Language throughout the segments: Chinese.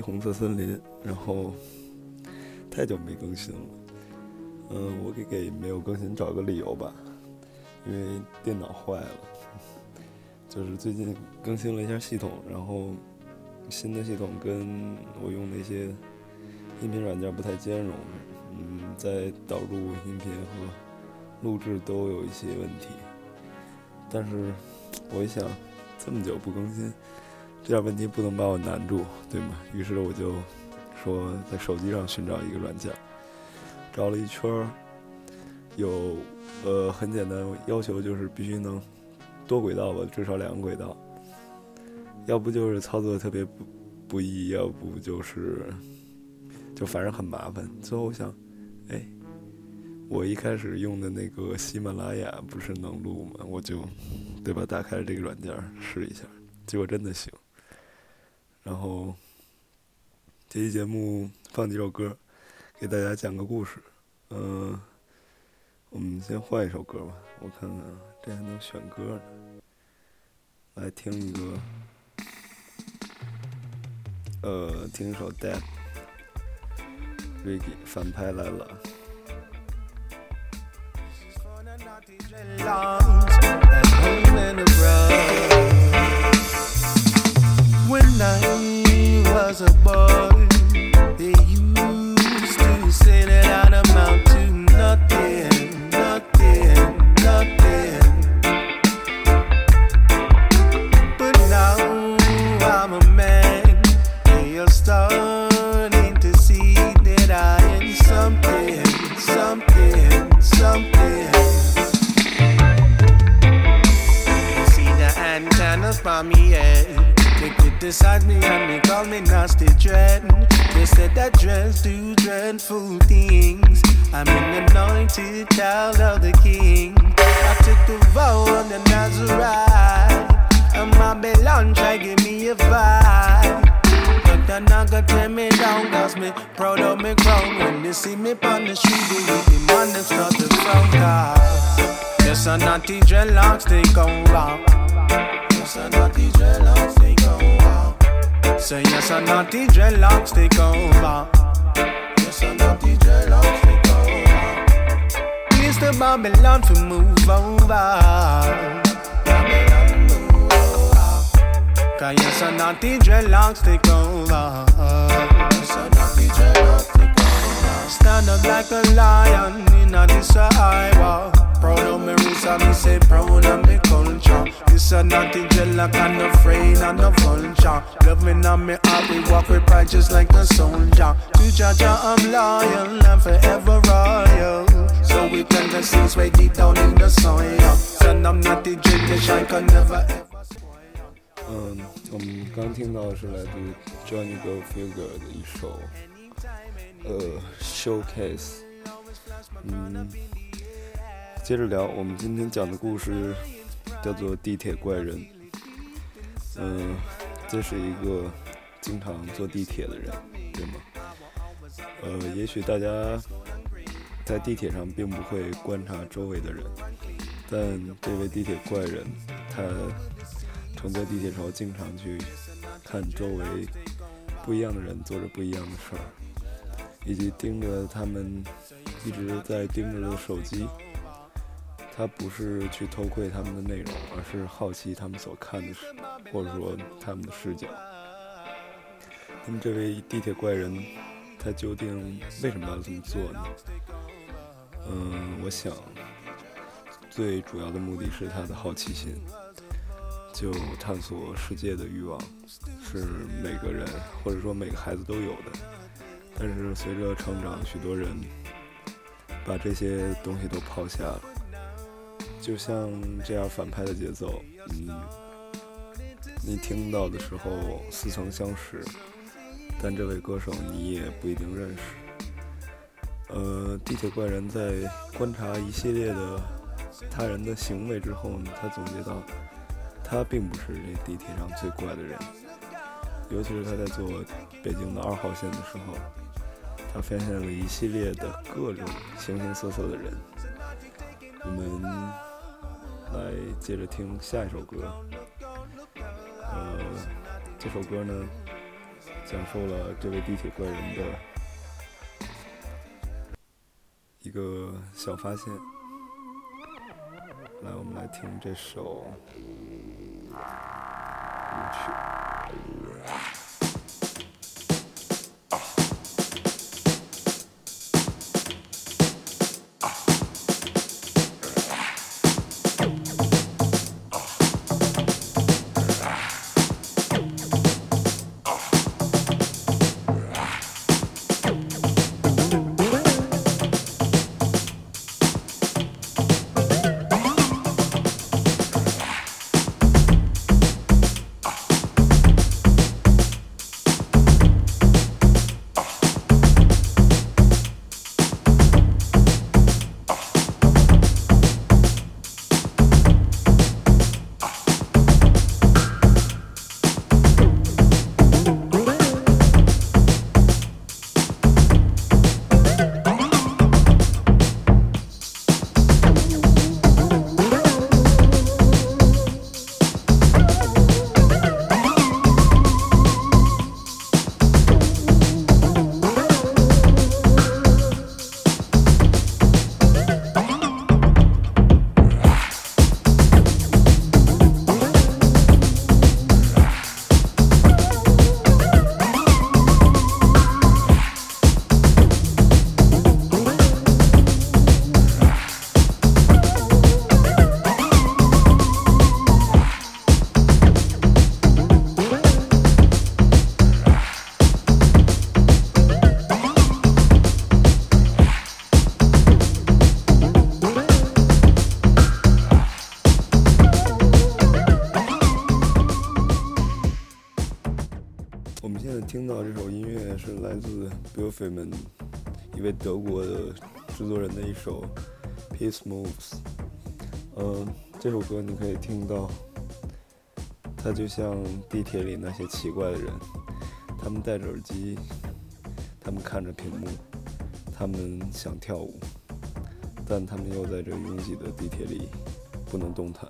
红色森林。然后太久没更新了，嗯，我给给没有更新找个理由吧，因为电脑坏了，就是最近更新了一下系统，然后新的系统跟我用那些音频软件不太兼容，嗯，在导入音频和录制都有一些问题。但是我一想，这么久不更新。这点问题不能把我难住，对吗？于是我就说在手机上寻找一个软件，找了一圈，有呃很简单要求就是必须能多轨道吧，至少两个轨道，要不就是操作特别不不易，要不就是就反正很麻烦。最后我想，哎，我一开始用的那个喜马拉雅不是能录吗？我就对吧？打开这个软件试一下，结果真的行。然后，这期节目放几首歌，给大家讲个故事。嗯，我们先换一首歌吧，我看看这还能选歌呢。来听一个，呃，听一首《Dead》，Ricky 反派来了。a. out. Yes, I'm not the dreadlocks, they go. Say yes, I'm not the dreadlocks, they go out. Yes, I got these dreadlocks, they go out. Babylon to move over. Cause yes, I not the dreadlocks take over. Yes, I not the dreadlocks take over. Stand up like a lion in a this highway Proud of me roots and me say proud of me culture. This a naughty jellock and afraid and no vulture. Loving on me heart, we walk with pride just like a soldier. To Jaja, I'm loyal and forever royal. So we plant the seeds way deep down in the soil. Son, I'm not the jelly shine can never ever spoil. 嗯，我们刚听到的是来自 Johnny Go Figure 的一首呃 Showcase，嗯。 接着聊，我们今天讲的故事叫做《地铁怪人》。嗯，这是一个经常坐地铁的人，对吗？呃，也许大家在地铁上并不会观察周围的人，但这位地铁怪人，他乘坐地铁时候经常去看周围不一样的人做着不一样的事儿，以及盯着他们一直在盯着的手机。他不是去偷窥他们的内容，而是好奇他们所看的，或者说他们的视角。那么，这位地铁怪人，他究竟为什么要这么做呢？嗯，我想，最主要的目的是他的好奇心，就探索世界的欲望，是每个人或者说每个孩子都有的。但是随着成长，许多人把这些东西都抛下了。就像这样反派的节奏，嗯，你听到的时候似曾相识，但这位歌手你也不一定认识。呃，地铁怪人在观察一系列的他人的行为之后呢，他总结到，他并不是这地铁上最怪的人，尤其是他在坐北京的二号线的时候，他发现了一系列的各种形形色色的人。我们。来接着听下一首歌，呃，这首歌呢，讲述了这位地铁怪人的一个小发现。来，我们来听这首舞曲。费们一位德国的制作人的一首《Peace Moves》，嗯，这首歌你可以听到，它就像地铁里那些奇怪的人，他们戴着耳机，他们看着屏幕，他们想跳舞，但他们又在这拥挤的地铁里不能动弹。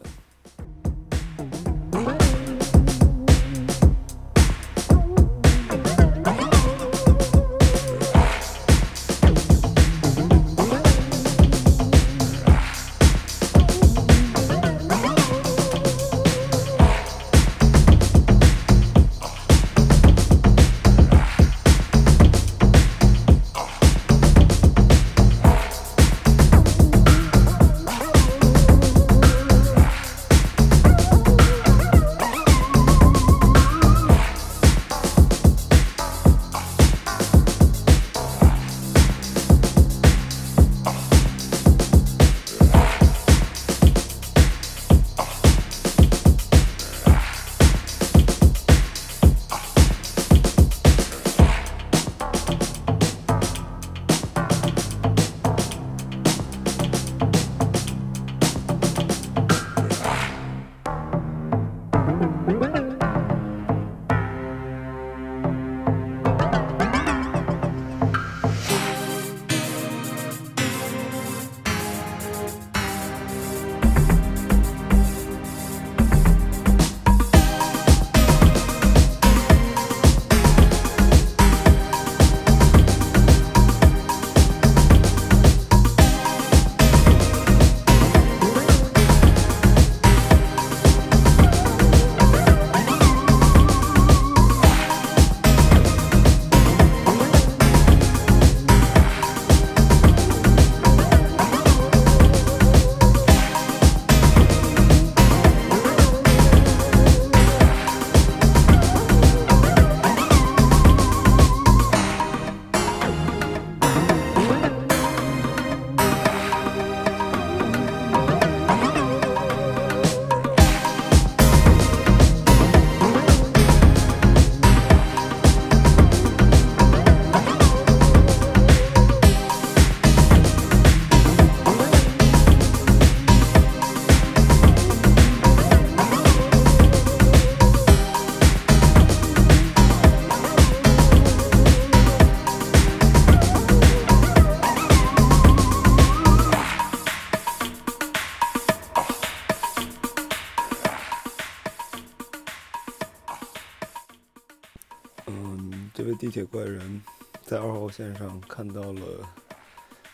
线上看到了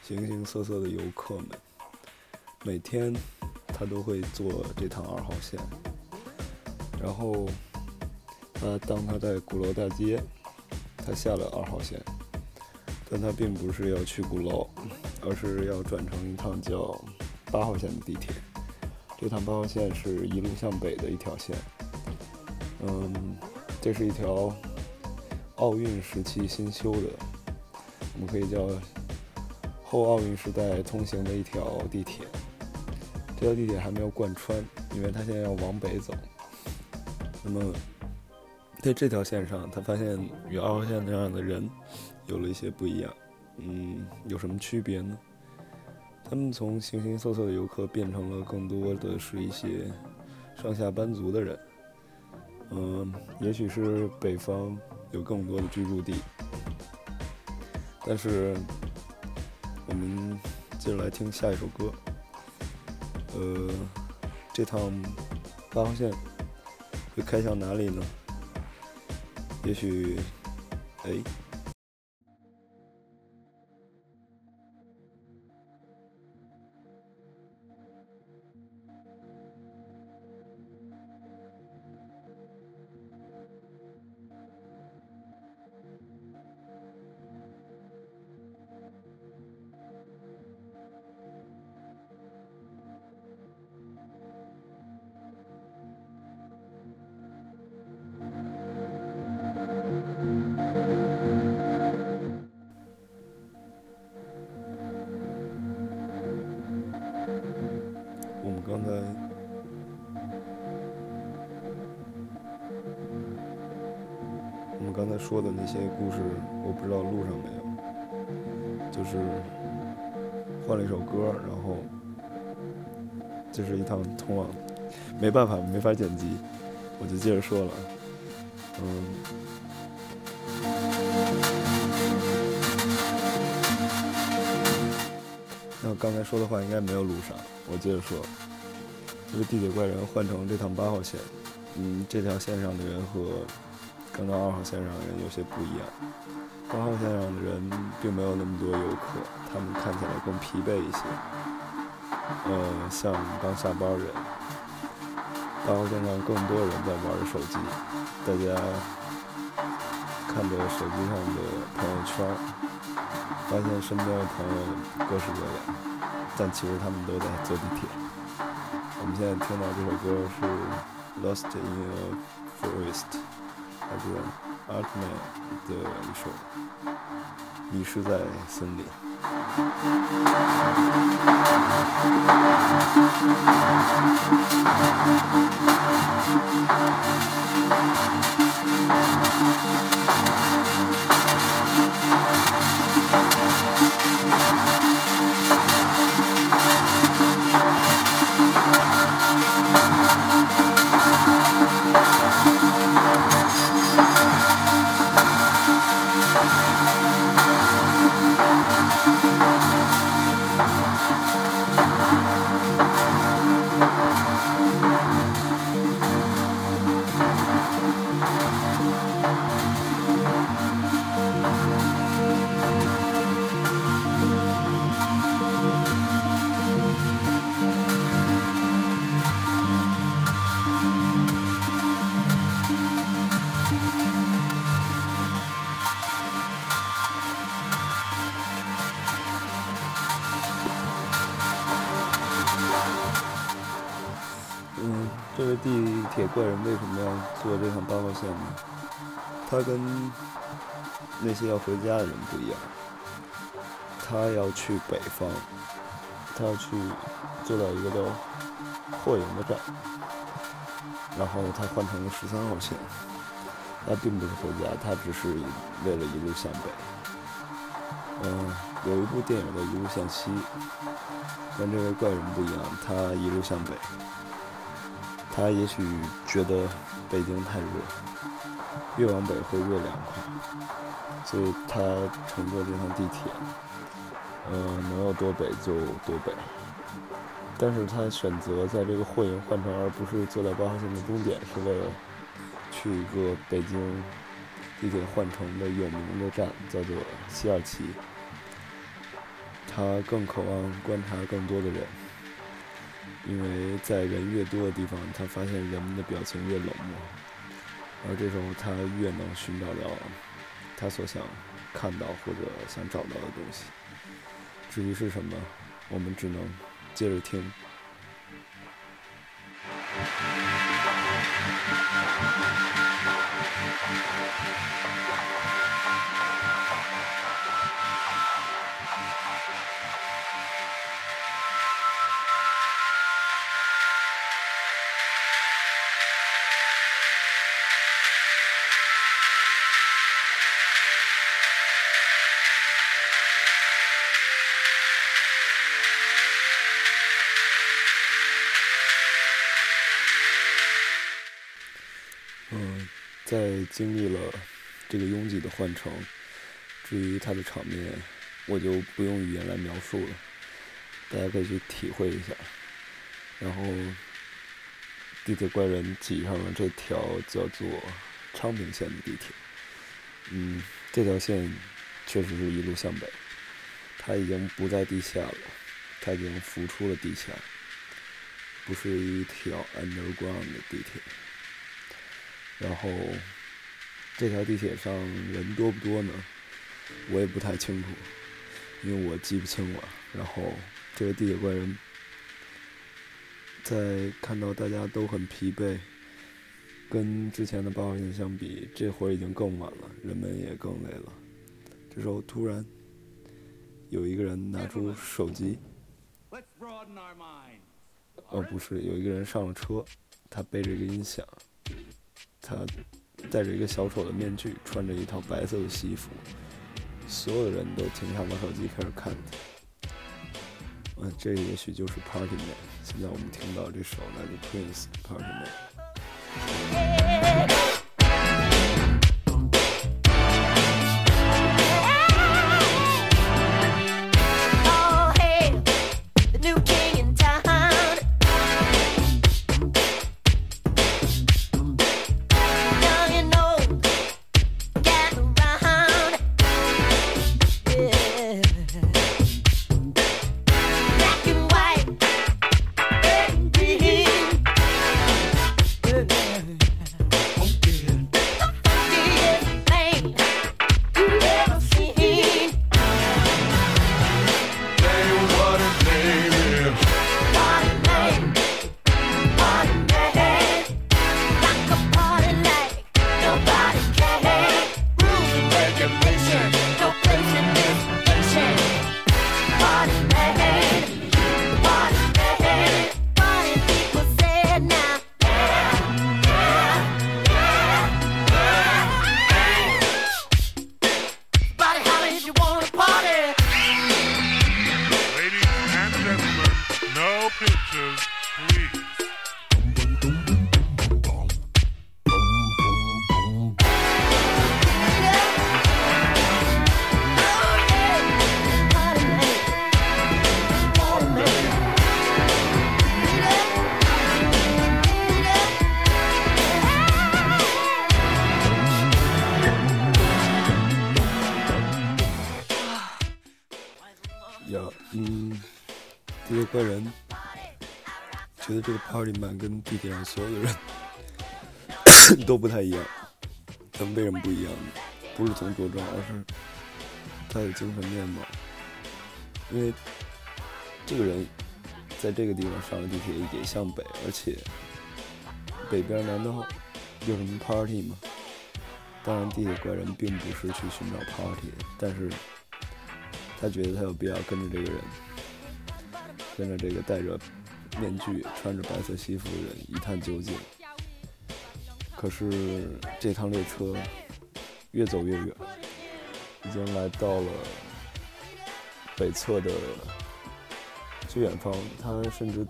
形形色色的游客们，每天他都会坐这趟二号线，然后他当他在鼓楼大街，他下了二号线，但他并不是要去鼓楼，而是要转乘一趟叫八号线的地铁。这趟八号线是一路向北的一条线，嗯，这是一条。奥运时期新修的，我们可以叫后奥运时代通行的一条地铁。这条地铁还没有贯穿，因为它现在要往北走。那么，在这条线上，他发现与二号线那样的人有了一些不一样。嗯，有什么区别呢？他们从形形色色的游客变成了更多的是一些上下班族的人。嗯，也许是北方。有更多的居住地，但是我们接着来听下一首歌。呃，这趟八号线会开向哪里呢？也许，哎。刚才说的那些故事，我不知道录上没有。就是换了一首歌，然后这是一趟通往，没办法，没法剪辑，我就接着说了。嗯，那我刚才说的话应该没有录上，我接着说。这个地铁怪人换成这趟八号线，嗯，这条线上的人和。刚刚二号线上的人有些不一样，八号线上的人并没有那么多游客，他们看起来更疲惫一些，呃，像刚下班人。八号线上更多人在玩着手机，大家看着手机上的朋友圈，发现身边的朋友各式各样，但其实他们都在坐地铁。我们现在听到这首歌是《Lost in a Forest》。还是 Altman 的一首《迷失在森林》。么要坐这趟八号线呢？他跟那些要回家的人不一样，他要去北方，他要去坐到一个叫霍营的站，然后他换成了十三号线。他并不是回家，他只是为了一路向北。嗯，有一部电影叫《一路向西》，跟这位怪人不一样，他一路向北。他也许觉得北京太热，越往北会越凉快，所以他乘坐这趟地铁，呃，能有多北就多北。但是他选择在这个霍营换乘，而不是坐在八号线的终点，是为了去一个北京地铁换乘的有名的站叫做西二旗。他更渴望观察更多的人，因为在人越多的地方，他发现人们的表情越冷漠，而这时候他越能寻找到他所想看到或者想找到的东西。至于是什么，我们只能接着听。在经历了这个拥挤的换乘，至于它的场面，我就不用语言来描述了，大家可以去体会一下。然后，地铁怪人挤上了这条叫做昌平线的地铁。嗯，这条线确实是一路向北，它已经不在地下了，它已经浮出了地下，不是一条 underground 的地铁。然后，这条地铁上人多不多呢？我也不太清楚，因为我记不清了。然后，这个地铁怪人，在看到大家都很疲惫，跟之前的八号线相比，这会儿已经更晚了，人们也更累了。这时候突然，有一个人拿出手机，哦，不是，有一个人上了车，他背着一个音响。他戴着一个小丑的面具，穿着一套白色的西服，所有的人都停下玩手机，开始看他。嗯，这也许就是 Party Man。现在我们听到这首来自 Prince Party Man。觉得这个 Party Man 跟地铁上所有的人都不太一样，他们为什么不一样呢？不是从着装，而是他的精神面貌。因为这个人在这个地方上了地铁也向北，而且北边难道有什么 Party 吗？当然，地铁怪人并不是去寻找 Party，但是他觉得他有必要跟着这个人。跟着这个带着面具、穿着白色西服的人一探究竟。可是这趟列车越走越远，已经来到了北侧的最远方。他甚至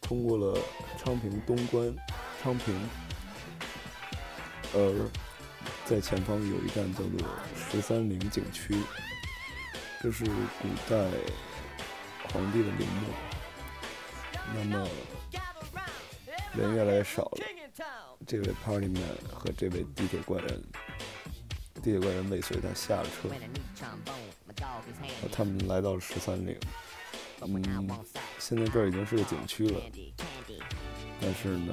通过了昌平东关、昌平，而在前方有一站叫做十三陵景区，这是古代。皇帝的陵墓，那么人越来越少了。这位 Party Man 和这位地铁怪人地铁怪人尾随他下了车，他们来到了十三陵。嗯，现在这儿已经是个景区了，但是呢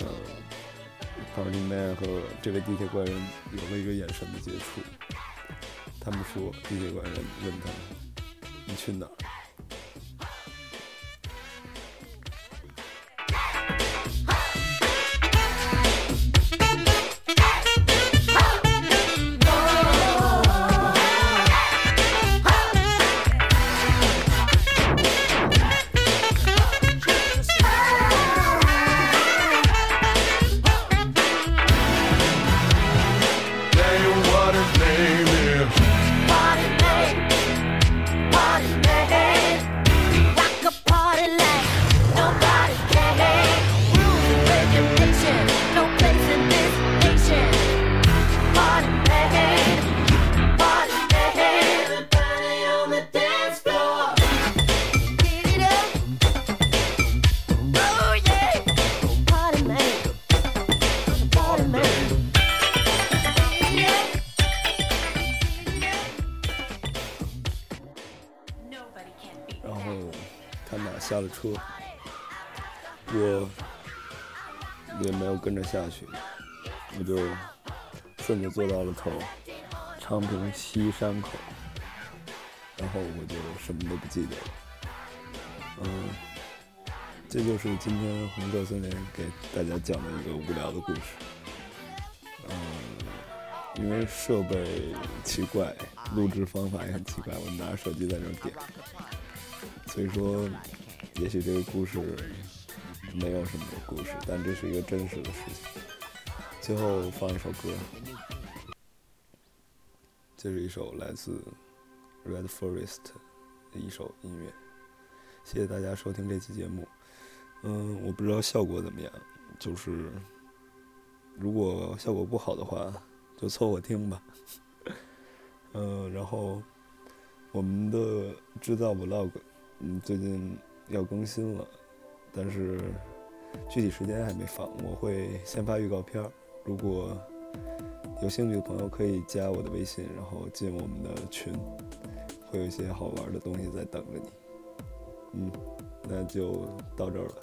p a r t y Man 和这位地铁怪人有了一个眼神的接触。他们说，地铁怪人问他：“你去哪儿？”他俩下了车，我也没有跟着下去，我就顺着坐到了头昌平西山口，然后我就什么都不记得了。嗯，这就是今天红色森林给大家讲的一个无聊的故事。嗯，因为设备奇怪，录制方法也很奇怪，我拿着手机在那点，所以说。也许这个故事没有什么故事，但这是一个真实的事情。最后放一首歌，这是一首来自 Red Forest 的一首音乐。谢谢大家收听这期节目。嗯，我不知道效果怎么样，就是如果效果不好的话，就凑合听吧。嗯，然后我们的制造 Vlog，嗯，最近。要更新了，但是具体时间还没放。我会先发预告片儿，如果有兴趣的朋友可以加我的微信，然后进我们的群，会有一些好玩的东西在等着你。嗯，那就到这儿了。